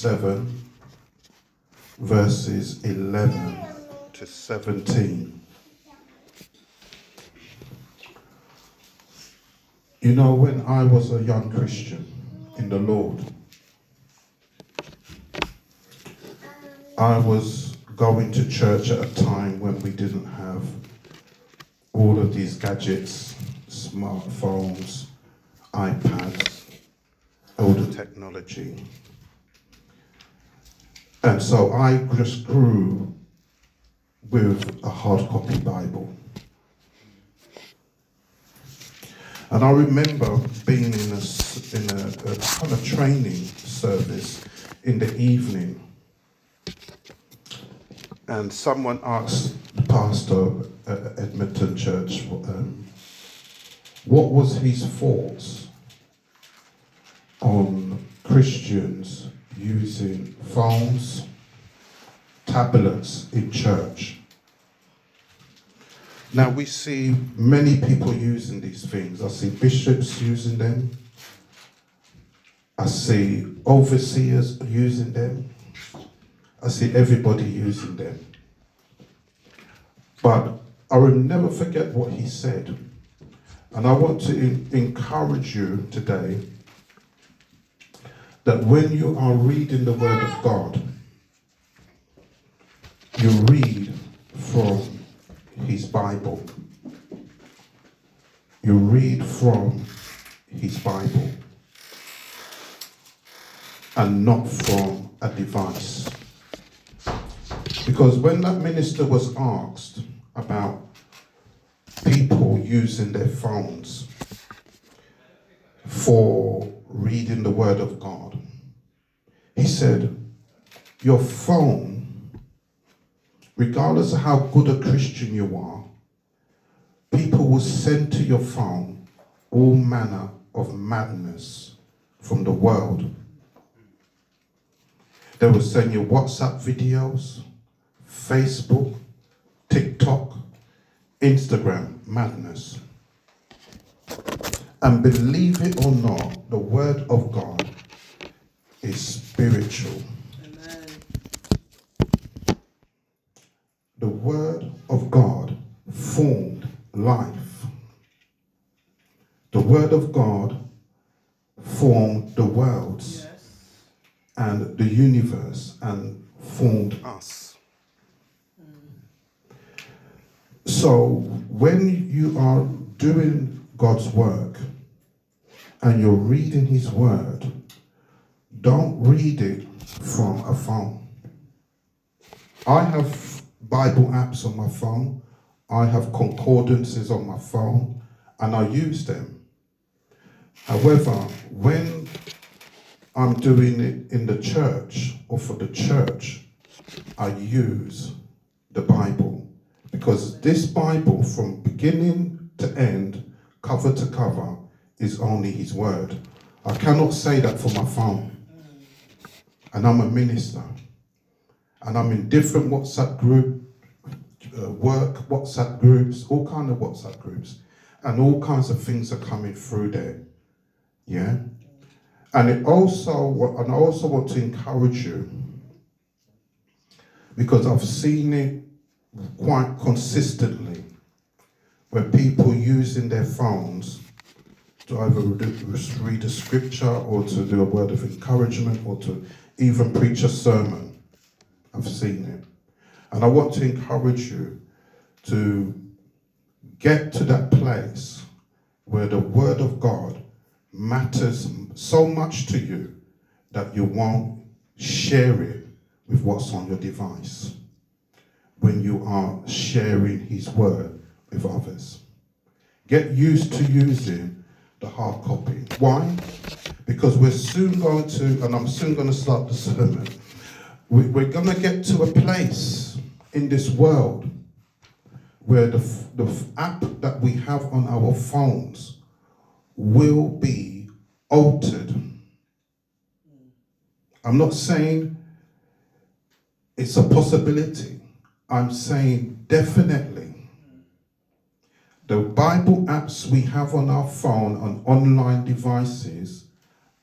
7, verses 11 to 17. You know, when I was a young Christian in the Lord, I was going to church at a time when we didn't have all of these gadgets, smartphones, iPads, the technology. And so I just grew with a hard copy Bible. And I remember being in a, in a, a kind of training service in the evening. And someone asked the pastor at Edmonton Church um, what was his thoughts on Christians using phones, tablets in church. Now we see many people using these things. I see bishops using them. I see overseers using them. I see everybody using them. But I will never forget what he said. And I want to encourage you today that when you are reading the Word of God, you read from His Bible. You read from His Bible and not from a device. Because when that minister was asked about people using their phones for reading the Word of God. He said, Your phone, regardless of how good a Christian you are, people will send to your phone all manner of madness from the world. They will send you WhatsApp videos, Facebook, TikTok, Instagram madness. And believe it or not, the word of God is spiritual. Amen. The word of God formed life. The word of God formed the worlds yes. and the universe and formed us. Mm. So when you are doing God's work and you're reading His Word, don't read it from a phone. I have Bible apps on my phone, I have concordances on my phone, and I use them. However, when I'm doing it in the church or for the church, I use the Bible because this Bible, from beginning to end, cover to cover, is only His Word. I cannot say that for my phone. And I'm a minister. And I'm in different WhatsApp group, uh, work WhatsApp groups, all kind of WhatsApp groups. And all kinds of things are coming through there. Yeah? And it also, and I also want to encourage you, because I've seen it quite consistently where people using their phones to either read a scripture or to do a word of encouragement or to even preach a sermon. I've seen it. And I want to encourage you to get to that place where the word of God matters so much to you that you won't share it with what's on your device when you are sharing his word with others. Get used to using the hard copy. Why? Because we're soon going to, and I'm soon going to start the sermon, we're going to get to a place in this world where the, the app that we have on our phones will be altered. I'm not saying it's a possibility. I'm saying definitely the Bible apps we have on our phone on online devices,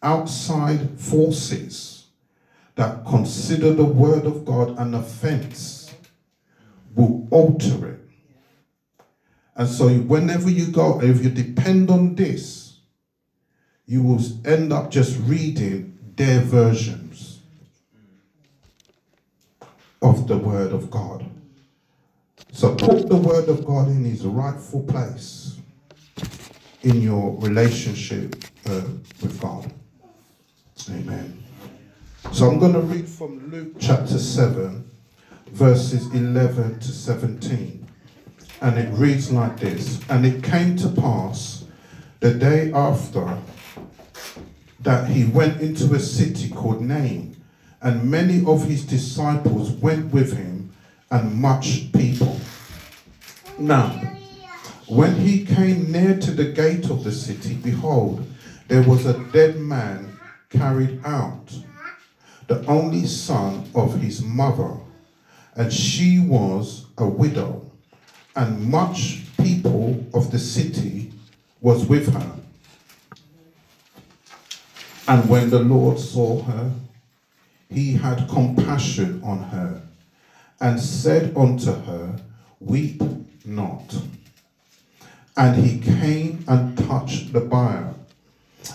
outside forces that consider the word of God an offense will alter it. And so, whenever you go, if you depend on this, you will end up just reading their versions of the word of God. So, put the word of God in his rightful place in your relationship uh, with God. Amen. So I'm going to read from Luke chapter 7, verses 11 to 17. And it reads like this And it came to pass the day after that he went into a city called Nain, and many of his disciples went with him, and much people. Now, when he came near to the gate of the city, behold, there was a dead man carried out the only son of his mother, and she was a widow, and much people of the city was with her. And when the Lord saw her, he had compassion on her, and said unto her, Weep not. And he came and touched the bier,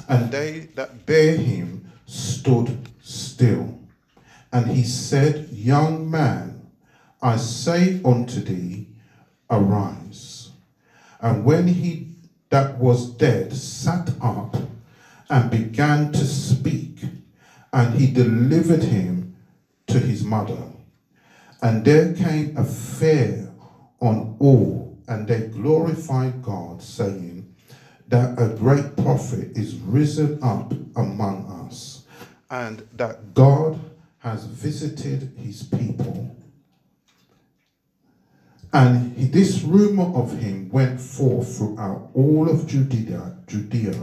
and they that bare him stood still. And he said, Young man, I say unto thee, arise. And when he that was dead sat up and began to speak, and he delivered him to his mother. And there came a fear on all, and they glorified God, saying, That a great prophet is risen up among us and that God has visited his people. And he, this rumor of him went forth throughout all of Judea, Judea,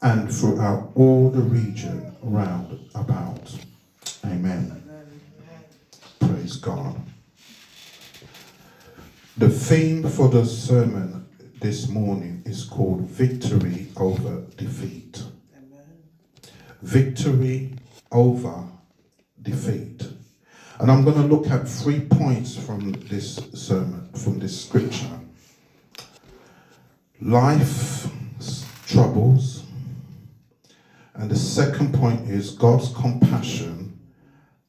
and throughout all the region round about. Amen. Praise God. The theme for the sermon this morning is called Victory Over Defeat victory over defeat. And I'm going to look at three points from this sermon, from this scripture life's troubles. And the second point is God's compassion.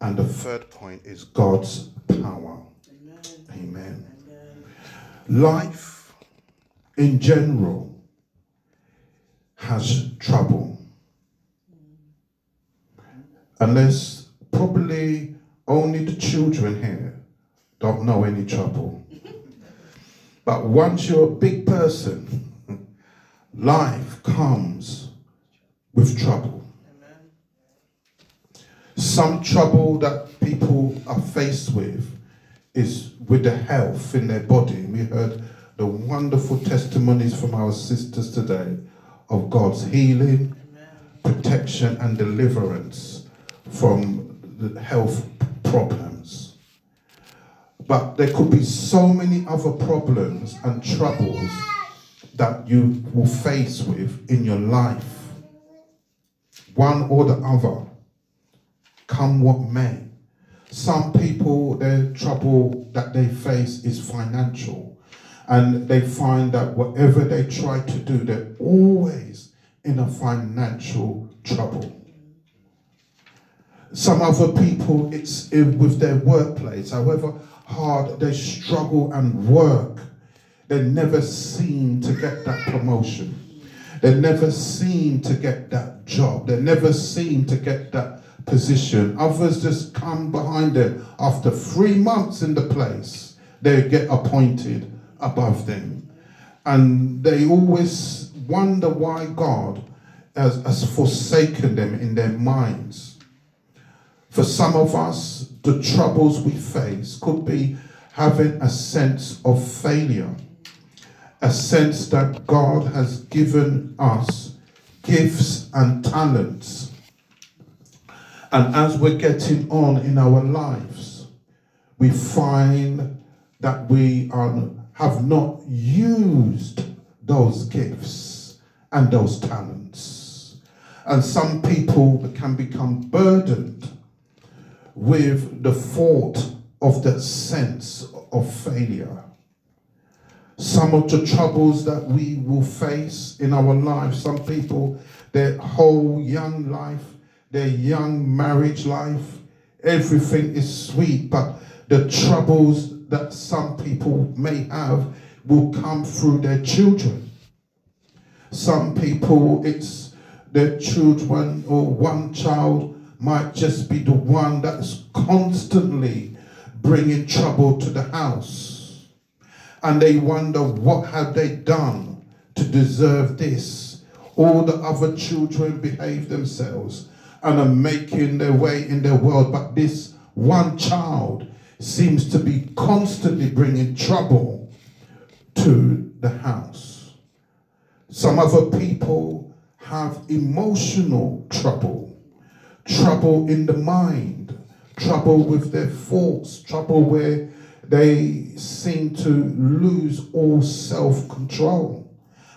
And the third point is God's power. Amen. Amen. Life in general has trouble unless probably only the children here don't know any trouble. But once you're a big person, life comes with trouble. Some trouble that people are faced with is with the health in their body. We heard the wonderful testimonies from our sisters today of God's healing, protection, and deliverance from the health problems. But there could be so many other problems and troubles that you will face with in your life. One or the other, come what may. Some people, their trouble that they face is financial. And they find that whatever they try to do, they're always in a financial trouble. Some other people, it's with their workplace. However hard they struggle and work, they never seem to get that promotion. They never seem to get that job. They never seem to get that position. Others just come behind them. After three months in the place, they get appointed above them. And they always wonder why God has, has forsaken them in their minds. For some of us, the troubles we face could be having a sense of failure, a sense that God has given us gifts and talents. And as we're getting on in our lives, we find that we are, have not used those gifts and those talents. And some people can become burdened with the thought of that sense of failure. Some of the troubles that we will face in our lives, some people, their whole young life, their young marriage life, everything is sweet, but the troubles that some people may have will come through their children. Some people, it's their children or one child might just be the one that's constantly bringing trouble to the house. And they wonder what have they done to deserve this. All the other children behave themselves and are making their way in their world, but this one child seems to be constantly bringing trouble to the house. Some other people have emotional trouble, trouble in the mind, trouble with their thoughts, trouble where they seem to lose all self control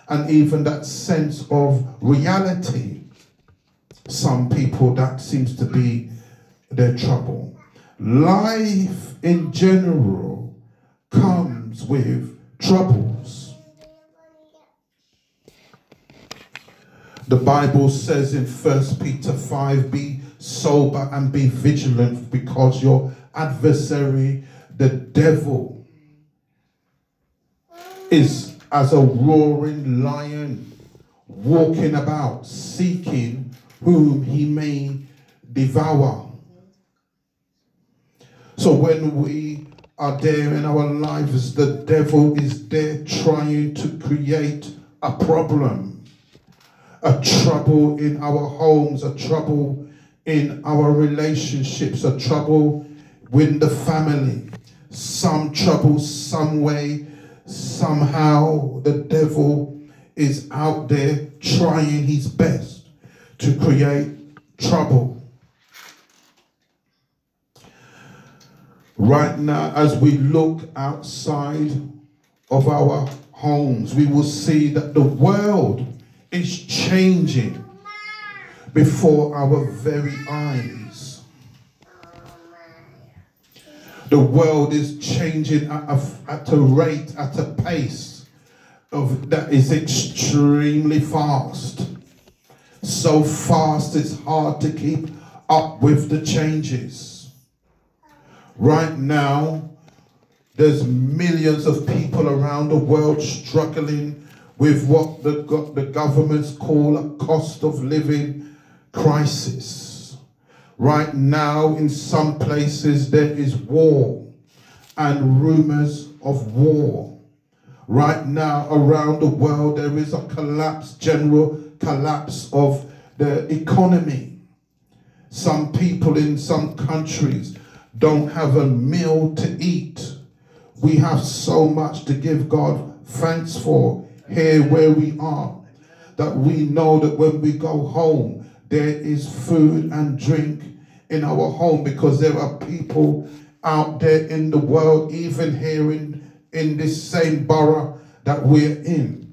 and even that sense of reality. Some people, that seems to be their trouble. Life in general comes with troubles. The Bible says in 1 Peter 5 be sober and be vigilant because your adversary, the devil, is as a roaring lion walking about seeking whom he may devour. So when we are there in our lives, the devil is there trying to create a problem, a trouble in our homes, a trouble in our relationships, a trouble with the family, some trouble, some way, somehow the devil is out there trying his best to create trouble. Right now, as we look outside of our homes, we will see that the world is changing before our very eyes. The world is changing at a, at a rate, at a pace of that is extremely fast. So fast it's hard to keep up with the changes. Right now, there's millions of people around the world struggling with what the, the governments call a cost of living crisis. Right now, in some places, there is war and rumors of war. Right now, around the world, there is a collapse, general collapse of the economy. Some people in some countries don't have a meal to eat. We have so much to give God thanks for here where we are. That we know that when we go home, there is food and drink in our home because there are people out there in the world, even here in, in this same borough that we're in.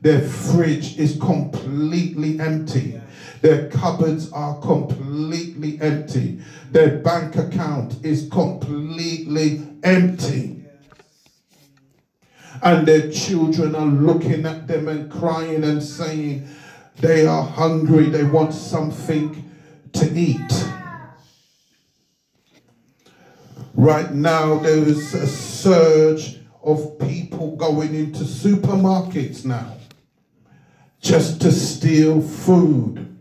Their fridge is completely empty. Their cupboards are completely empty. Their bank account is completely empty. And their children are looking at them and crying and saying they are hungry, they want something to eat. Right now, there is a surge of people going into supermarkets now just to steal food.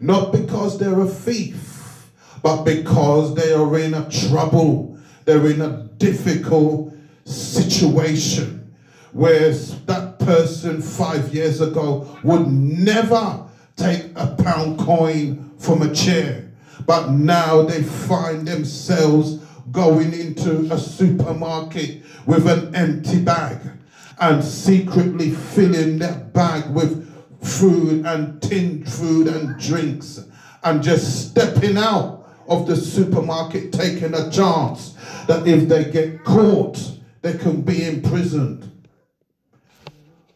Not because they're a thief, but because they are in a trouble. They're in a difficult situation where that person five years ago would never take a pound coin from a chair. But now they find themselves going into a supermarket with an empty bag and secretly filling their bag with food and tinned food and drinks and just stepping out of the supermarket taking a chance that if they get caught, they can be imprisoned.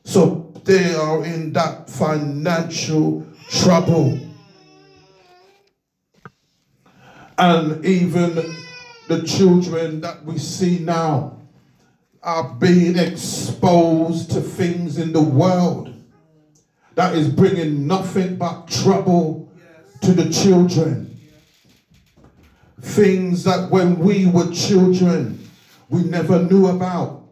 So they are in that financial trouble. And even the children that we see now are being exposed to things in the world that is bringing nothing but trouble to the children. Things that when we were children, we never knew about.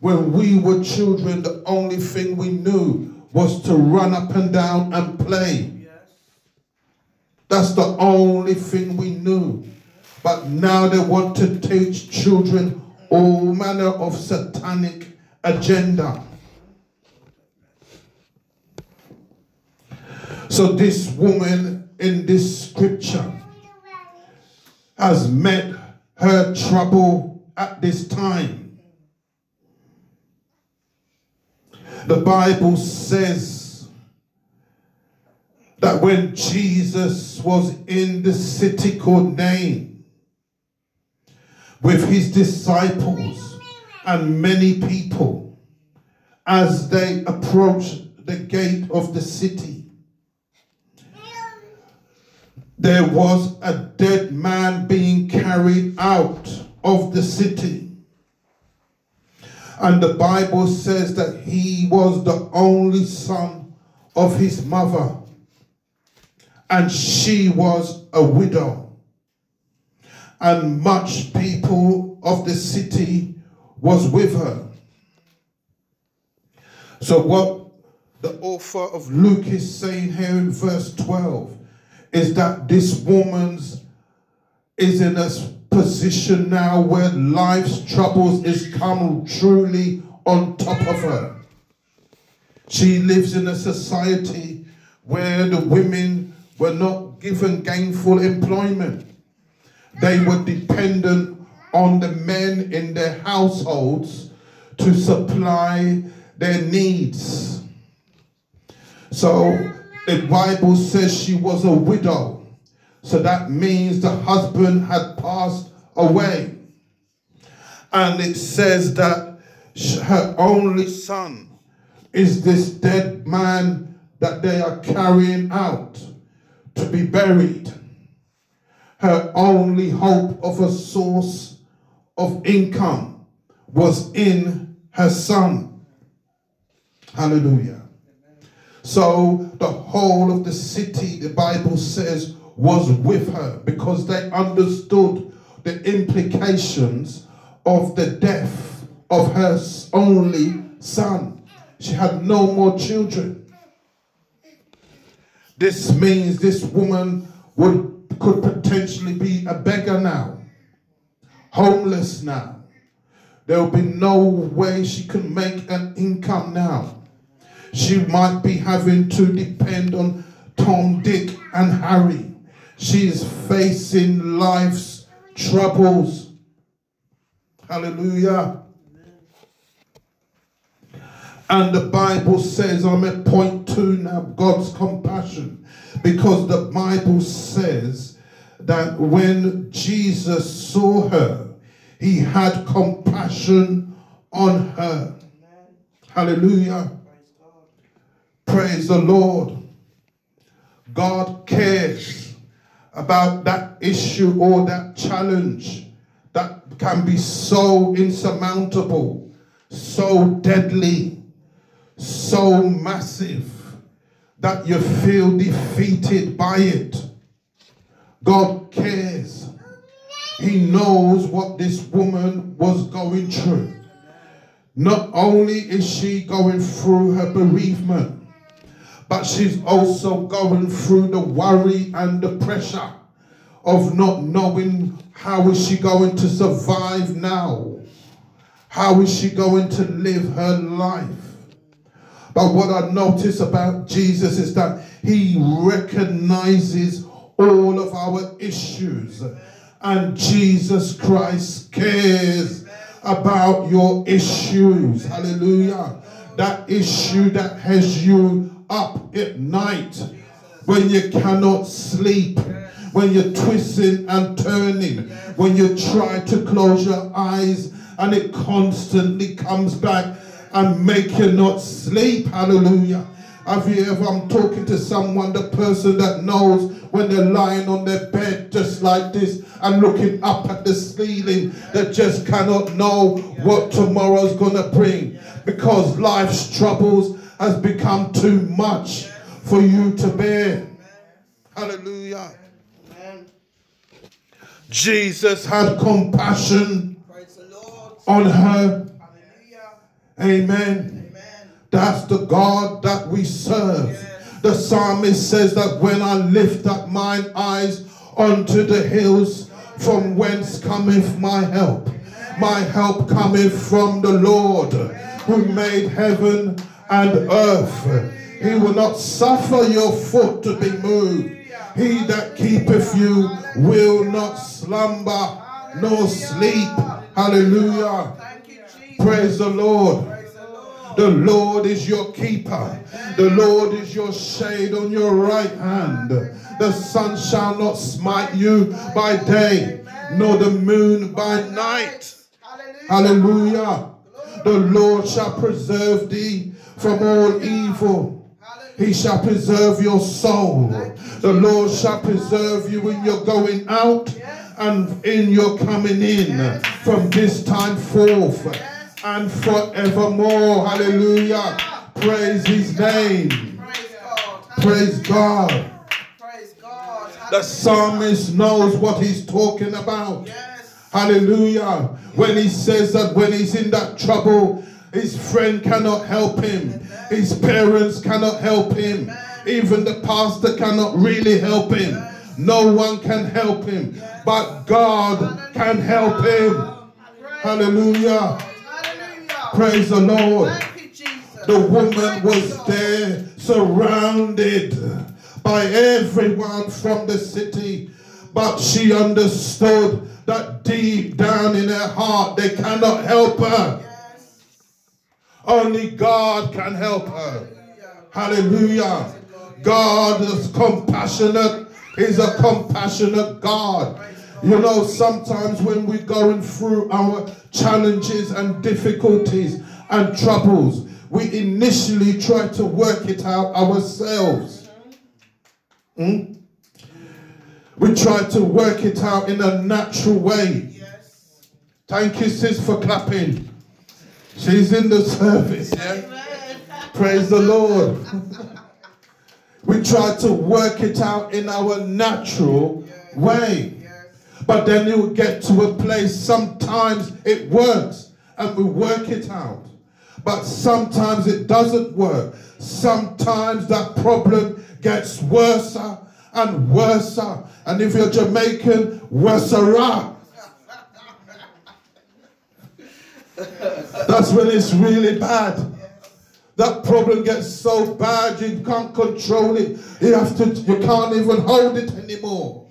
When we were children, the only thing we knew was to run up and down and play. That's the only thing we knew. But now they want to teach children all manner of satanic agenda. So this woman in this scripture has met her trouble at this time. The Bible says that when Jesus was in the city called Nain with his disciples and many people as they approached the gate of the city, there was a dead man being carried out of the city. And the Bible says that he was the only son of his mother. And she was a widow. And much people of the city was with her. So what the author of Luke is saying here in verse 12 is that this woman's is in a position now where life's troubles is come truly on top of her. She lives in a society where the women were not given gainful employment. They were dependent on the men in their households to supply their needs. So the Bible says she was a widow. So that means the husband had passed away. And it says that her only son is this dead man that they are carrying out to be buried. Her only hope of a source of income was in her son. Hallelujah. So the whole of the city, the Bible says, was with her because they understood the implications of the death of her only son. She had no more children. This means this woman would could potentially be a beggar now, homeless now. There will be no way she can make an income now. She might be having to depend on Tom, Dick, and Harry. She is facing life's troubles. Hallelujah. And the Bible says, I'm at point two now, God's compassion. Because the Bible says that when Jesus saw her, he had compassion on her. Hallelujah. Praise the Lord. God cares about that issue or that challenge that can be so insurmountable, so deadly, so massive that you feel defeated by it. God cares. He knows what this woman was going through. Not only is she going through her bereavement, but she's also going through the worry and the pressure of not knowing how is she going to survive now? How is she going to live her life? But what I notice about Jesus is that he recognizes all of our issues. And Jesus Christ cares about your issues. Hallelujah. That issue that has you up at night when you cannot sleep, when you're twisting and turning, when you try to close your eyes and it constantly comes back and make you not sleep. Hallelujah. Have you ever, I'm talking to someone, the person that knows when they're lying on their bed just like this and looking up at the ceiling, that just cannot know what tomorrow's gonna bring because life's troubles has become too much for you to bear. Hallelujah. Jesus had compassion on her. Amen. That's the God that we serve. The psalmist says that when I lift up mine eyes unto the hills, from whence cometh my help? My help cometh from the Lord who made heaven and earth. He will not suffer your foot to be moved. He that keepeth you will not slumber nor sleep. Hallelujah. Praise the Lord. The Lord is your keeper. The Lord is your shade on your right hand. The sun shall not smite you by day, nor the moon by night. Hallelujah. The Lord shall preserve thee from all evil. He shall preserve your soul. The Lord shall preserve you when you're going out and in your coming in from this time forth and forevermore. Hallelujah. Praise his name. Praise God. The psalmist knows what he's talking about. Hallelujah. When he says that when he's in that trouble, his friend cannot help him. His parents cannot help him. Even the pastor cannot really help him. No one can help him. But God can help him. Hallelujah. Praise the Lord. The woman was there surrounded by everyone from the city. But she understood that deep down in her heart they cannot help her. Only God can help her. Hallelujah. God is compassionate. He's a compassionate God. You know, sometimes when we're going through our challenges and difficulties and troubles, we initially try to work it out ourselves. Hmm? We try to work it out in a natural way. Thank you, sis, for clapping. She's in the service. Yeah? Praise the Lord. we try to work it out in our natural way. But then you get to a place, sometimes it works and we work it out. But sometimes it doesn't work. Sometimes that problem gets worse and worse. And if you're Jamaican, worse-a. That's when it's really bad. That problem gets so bad you can't control it. You have to you can't even hold it anymore.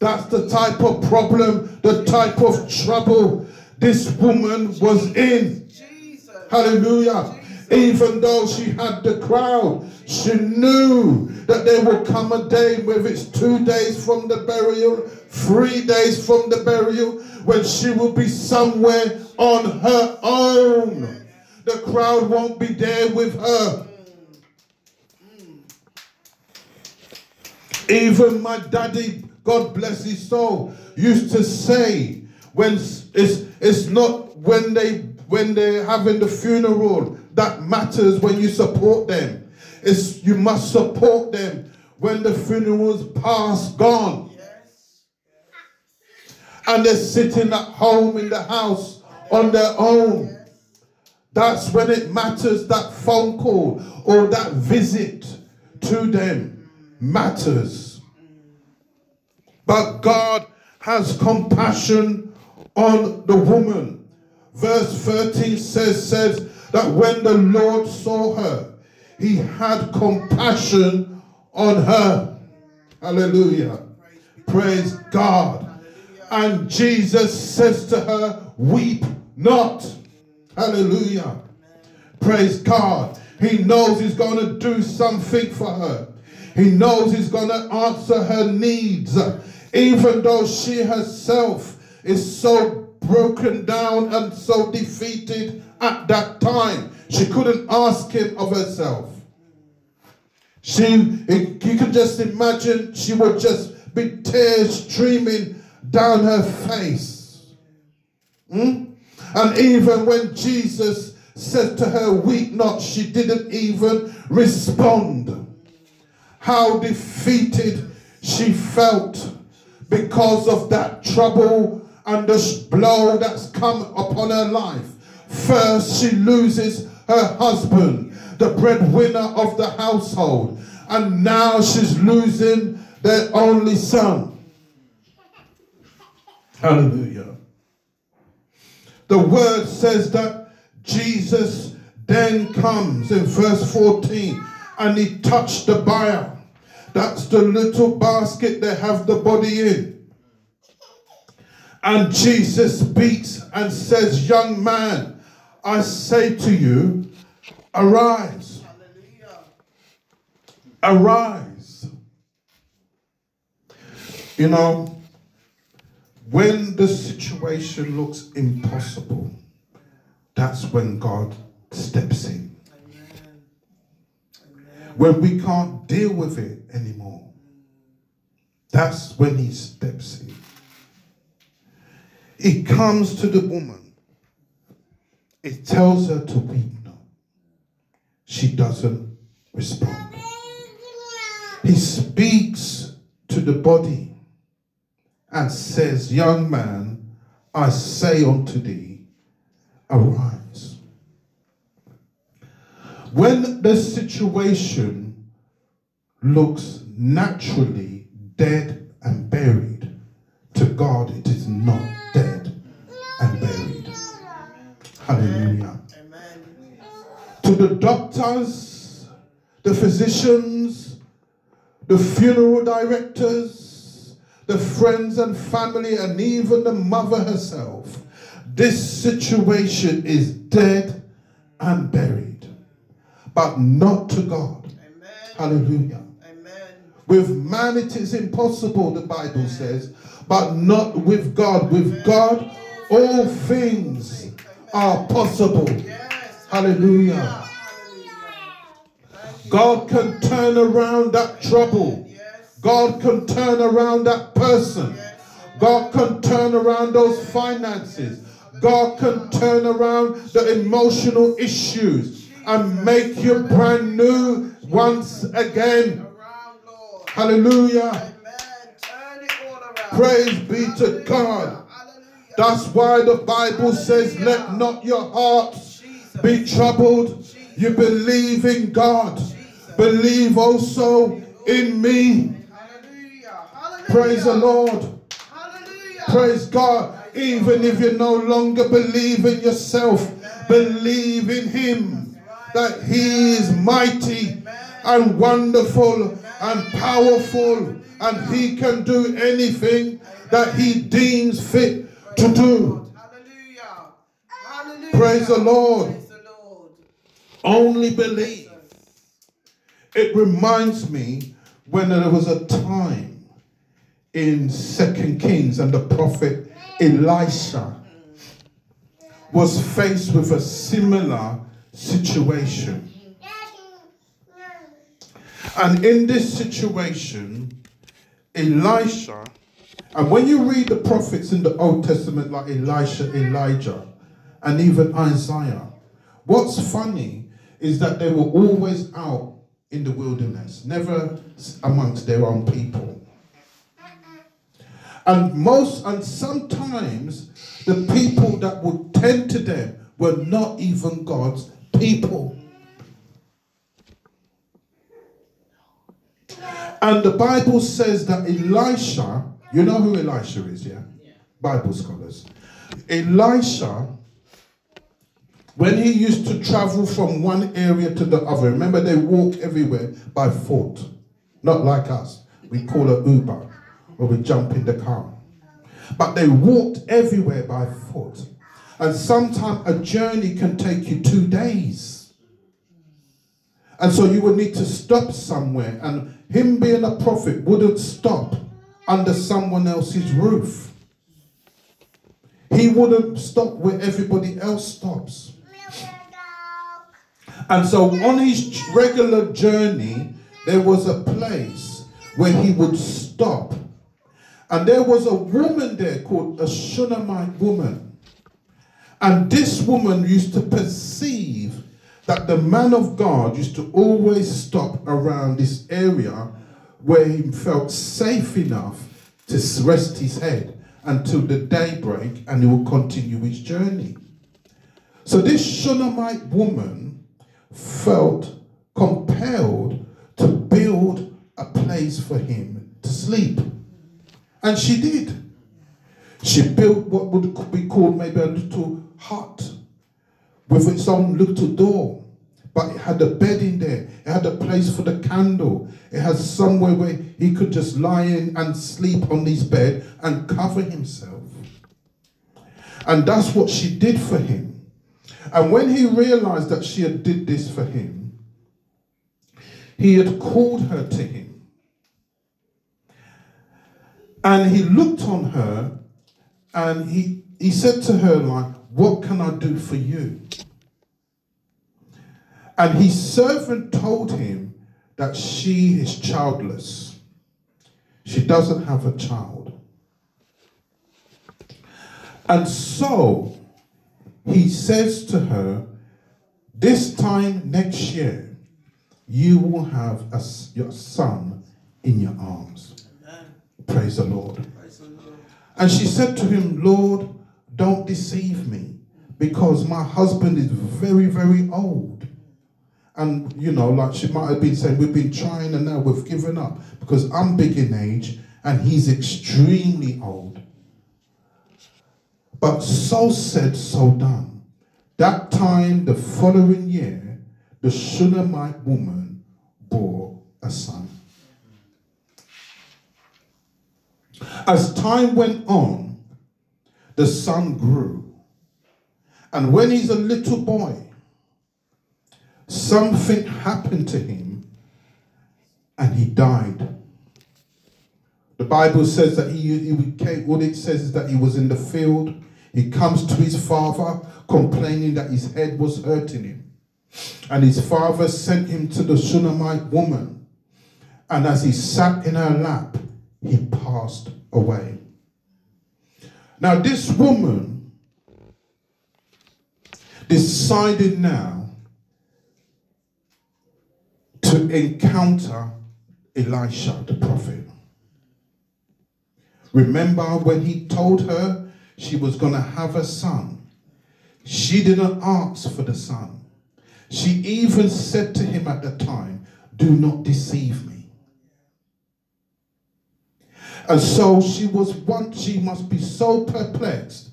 That's the type of problem, the type of trouble this woman was in. Jesus. Hallelujah. Jesus. Even though she had the crowd, she knew that there will come a day, whether it's two days from the burial, three days from the burial, when she will be somewhere on her own. The crowd won't be there with her. Even my daddy God bless his soul, used to say when it's it's not when they when they're having the funeral that matters when you support them. It's you must support them when the funeral's past gone. Yes. And they're sitting at home in the house on their own. That's when it matters that phone call or that visit to them matters. But God has compassion on the woman. Verse 13 says, says that when the Lord saw her, he had compassion on her. Hallelujah. Praise God. And Jesus says to her, Weep not. Hallelujah. Praise God. He knows he's going to do something for her. He knows he's going to answer her needs even though she herself is so broken down and so defeated at that time. She couldn't ask him of herself. She, you can just imagine she would just be tears streaming down her face. Hmm? And even when Jesus said to her, Weep not, she didn't even respond. How defeated she felt because of that trouble and the blow that's come upon her life. First, she loses her husband, the breadwinner of the household, and now she's losing their only son. Hallelujah. The word says that Jesus then comes in verse 14 and he touched the bier. That's the little basket they have the body in. And Jesus speaks and says, Young man, I say to you, arise. Arise. You know, when the situation looks impossible, that's when God steps in. When we can't deal with it anymore, that's when He steps in. He comes to the woman. It tells her to weep not. She doesn't respond. He speaks to the body and says, Young man, I say unto thee, arise. When the situation looks naturally dead and buried, to God it is not dead and buried. Hallelujah. Amen. To the doctors, the physicians, the funeral directors, the friends and family, and even the mother herself. This situation is dead and buried, but not to God. Amen. Hallelujah. With man it is impossible, the Bible says, but not with God. With God, all things are possible. Hallelujah. God can turn around that trouble. God can turn around that person. God can turn around those finances. God can turn around the emotional issues and make you brand new once again. Hallelujah. Praise be to God. That's why the Bible says, Let not your hearts be troubled. You believe in God, believe also in me. Praise the Lord. Praise God. Even if you no longer believe in yourself, believe in Him that He is mighty and wonderful and powerful and He can do anything that He deems fit to do. Praise the Lord. Only believe. It reminds me when there was a time in Second Kings, and the prophet Elisha was faced with a similar situation. And in this situation, Elisha, and when you read the prophets in the Old Testament, like Elisha, Elijah, and even Isaiah, what's funny is that they were always out in the wilderness, never amongst their own people. And most, and sometimes the people that would tend to them were not even God's people. And the Bible says that Elisha, you know who Elisha is, yeah? yeah. Bible scholars. Elisha, when he used to travel from one area to the other, remember they walk everywhere by foot, not like us. We call it Uber or we jump in the car. But they walked everywhere by foot. And sometimes a journey can take you two days. And so you would need to stop somewhere. And him being a prophet wouldn't stop under someone else's roof. He wouldn't stop where everybody else stops. And so on his regular journey, there was a place where he would stop. And there was a woman there called a Shunammite woman. And this woman used to perceive that the man of God used to always stop around this area where he felt safe enough to rest his head until the daybreak and he will continue his journey. So this Shunammite woman felt compelled to build a place for him to sleep. And she did. She built what would be called maybe a little hut with its own little door. But it had a bed in there. It had a place for the candle. It had somewhere where he could just lie in and sleep on his bed and cover himself. And that's what she did for him. And when he realized that she had did this for him, he had called her to him. And he looked on her and he, he said to her, like, what can I do for you? And his servant told him that she is childless. She doesn't have a child. And so he says to her, This time next year, you will have a, your son in your arms. Amen. Praise the Lord. Praise the Lord. And she said to him, Lord, don't deceive me because my husband is very, very old. And, you know, like she might have been saying, we've been trying and now we've given up because I'm big in age and he's extremely old. But so said, so done. That time, the following year, the Shunammite woman bore a son. As time went on, the son grew. And when he's a little boy, something happened to him and he died. The Bible says that he, he came, what it says is that he was in the field. He comes to his father complaining that his head was hurting him. And his father sent him to the Shunammite woman. And as he sat in her lap, he passed away. Now, this woman decided now to encounter Elisha the prophet. Remember when he told her she was going to have a son? She didn't ask for the son. She even said to him at the time, Do not deceive me. And so she was once, she must be so perplexed.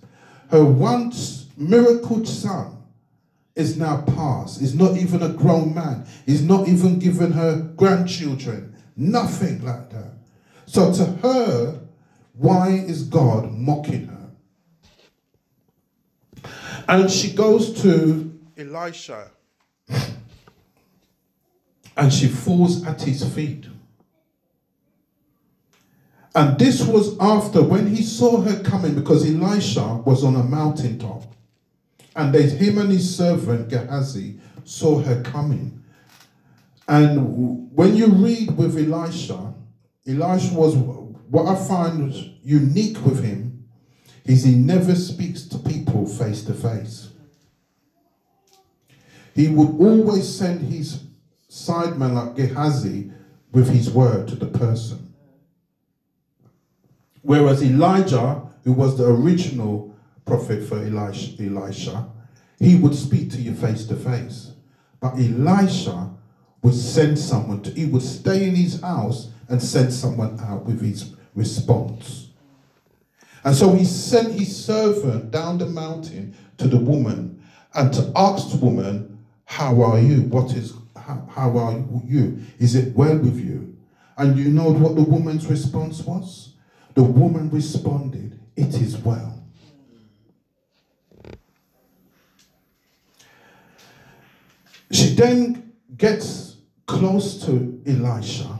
Her once miracle son is now past. He's not even a grown man. He's not even given her grandchildren. Nothing like that. So to her, why is God mocking her? And she goes to Elisha and she falls at his feet. And this was after when he saw her coming because Elisha was on a mountaintop. And they, him and his servant Gehazi saw her coming. And when you read with Elisha, Elisha was what I find unique with him is he never speaks to people face to face. He would always send his sideman like Gehazi with his word to the person. Whereas Elijah, who was the original prophet for Elisha, he would speak to you face to face. But Elisha would send someone to, he would stay in his house and send someone out with his response. And so he sent his servant down the mountain to the woman and to ask the woman, How are you? What is, how, how are you? Is it well with you? And you know what the woman's response was? The woman responded, It is well. She then gets close to Elisha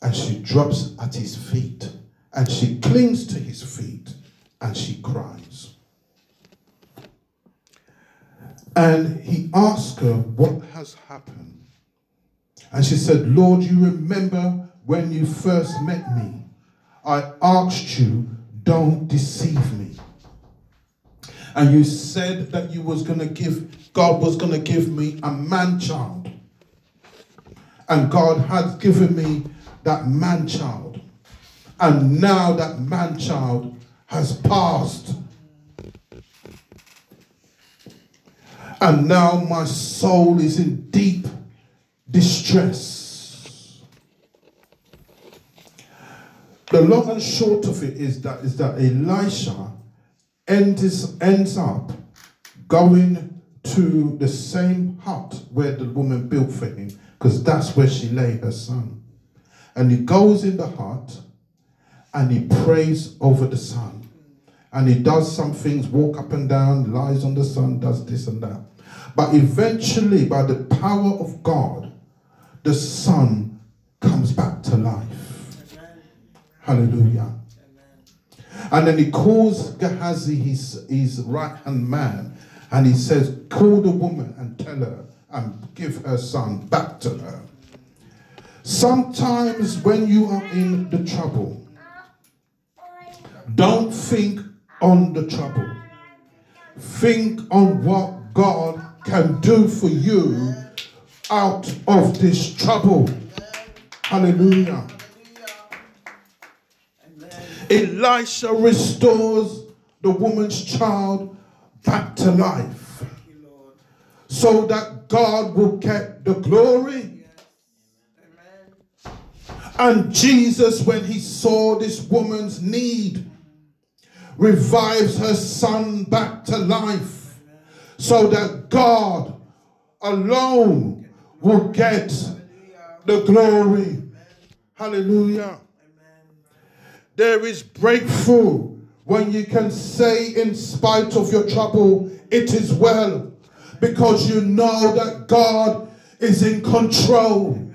and she drops at his feet and she clings to his feet and she cries. And he asks her what has happened. And she said, Lord, you remember when you first met me? I asked you, don't deceive me. And you said that you was going to give, God was going to give me a man child. And God has given me that man child. And now that man child has passed. And now my soul is in deep distress. The long and short of it is that is that Elisha ends, ends up going to the same hut where the woman built for him, because that's where she lay her son. And he goes in the hut and he prays over the son. And he does some things, walk up and down, lies on the son, does this and that. But eventually, by the power of God, the son comes back to life. Hallelujah. Amen. And then he calls Gehazi, his, his right hand man, and he says, Call the woman and tell her and give her son back to her. Sometimes when you are in the trouble, don't think on the trouble. Think on what God can do for you out of this trouble. Hallelujah. Elisha restores the woman's child back to life so that God will get the glory. And Jesus, when he saw this woman's need, revives her son back to life so that God alone will get the glory. Hallelujah. There is breakthrough when you can say, in spite of your trouble, it is well, because you know that God is in control.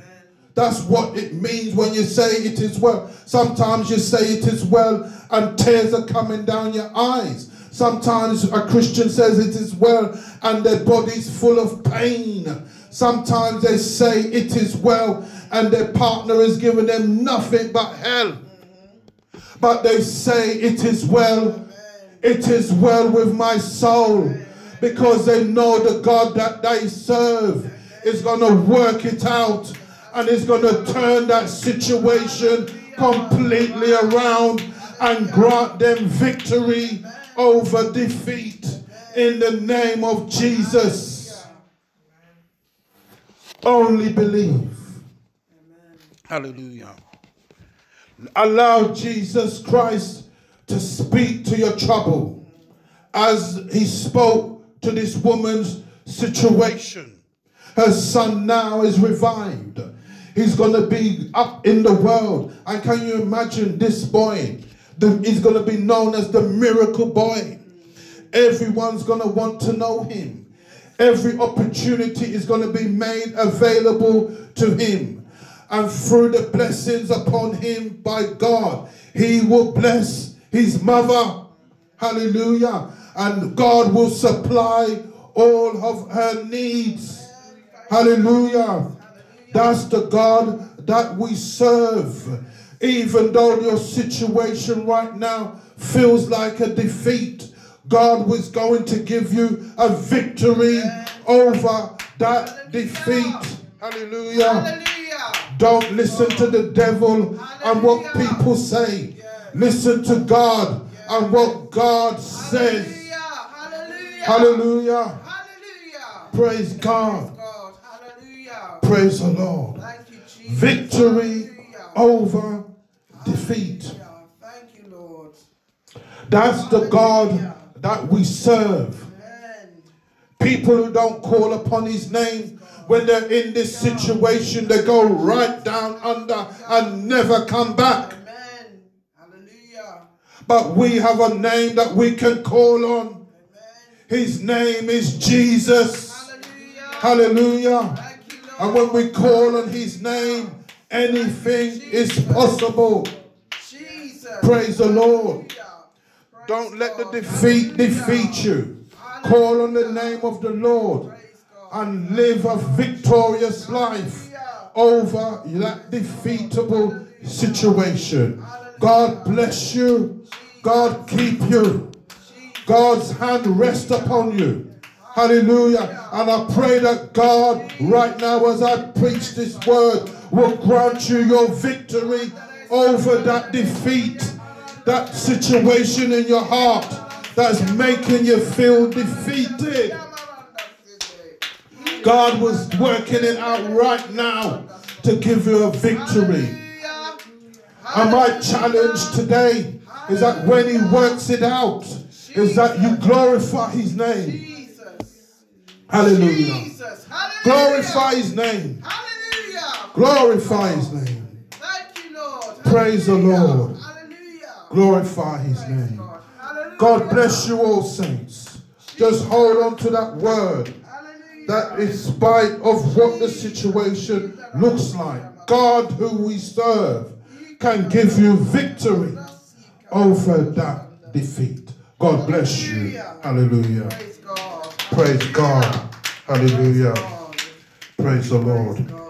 That's what it means when you say it is well. Sometimes you say it is well and tears are coming down your eyes. Sometimes a Christian says it is well and their body's full of pain. Sometimes they say it is well and their partner is giving them nothing but hell but they say, It is well, it is well with my soul, because they know the God that they serve is going to work it out and is going to turn that situation completely around and grant them victory over defeat in the name of Jesus. Only believe. Hallelujah. Allow Jesus Christ to speak to your trouble as he spoke to this woman's situation. Her son now is revived. He's going to be up in the world. And can you imagine this boy? The, he's going to be known as the miracle boy. Everyone's going to want to know him. Every opportunity is going to be made available to him and through the blessings upon him by God, he will bless his mother. Hallelujah. And God will supply all of her needs. Hallelujah. That's the God that we serve. Even though your situation right now feels like a defeat, God was going to give you a victory over that defeat. Hallelujah. Don't listen to the devil and what people say. Listen to God and what God says. Hallelujah. Hallelujah. Hallelujah. Praise God. Praise the Lord. Victory over defeat. That's the God that we serve. People who don't call upon his name when they're in this situation, they go right down under and never come back. Amen. Hallelujah. But we have a name that we can call on. Amen. His name is Jesus. Hallelujah. Hallelujah. And when we call on his name, anything is possible. Jesus. Praise the Lord. Don't let the defeat defeat you. Call on the name of the Lord and live a victorious life over that defeatable situation. God bless you. God keep you. God's hand rest upon you. Hallelujah. And I pray that God, right now, as I preach this word, will grant you your victory over that defeat, that situation in your heart that's making you feel defeated. God was working it out right now to give you a victory. And my challenge today is that when He works it out, is that you glorify His name. Hallelujah. Glorify His name. Hallelujah. Glorify His name. Thank you, Lord. Praise the Lord. Hallelujah. Glorify His Praise name. God. God bless you all, saints. Just hold on to that word. That in spite of what the situation looks like, God, who we serve, can give you victory over that defeat. God bless you. Hallelujah. Praise God. Praise God. Hallelujah. Praise the Lord.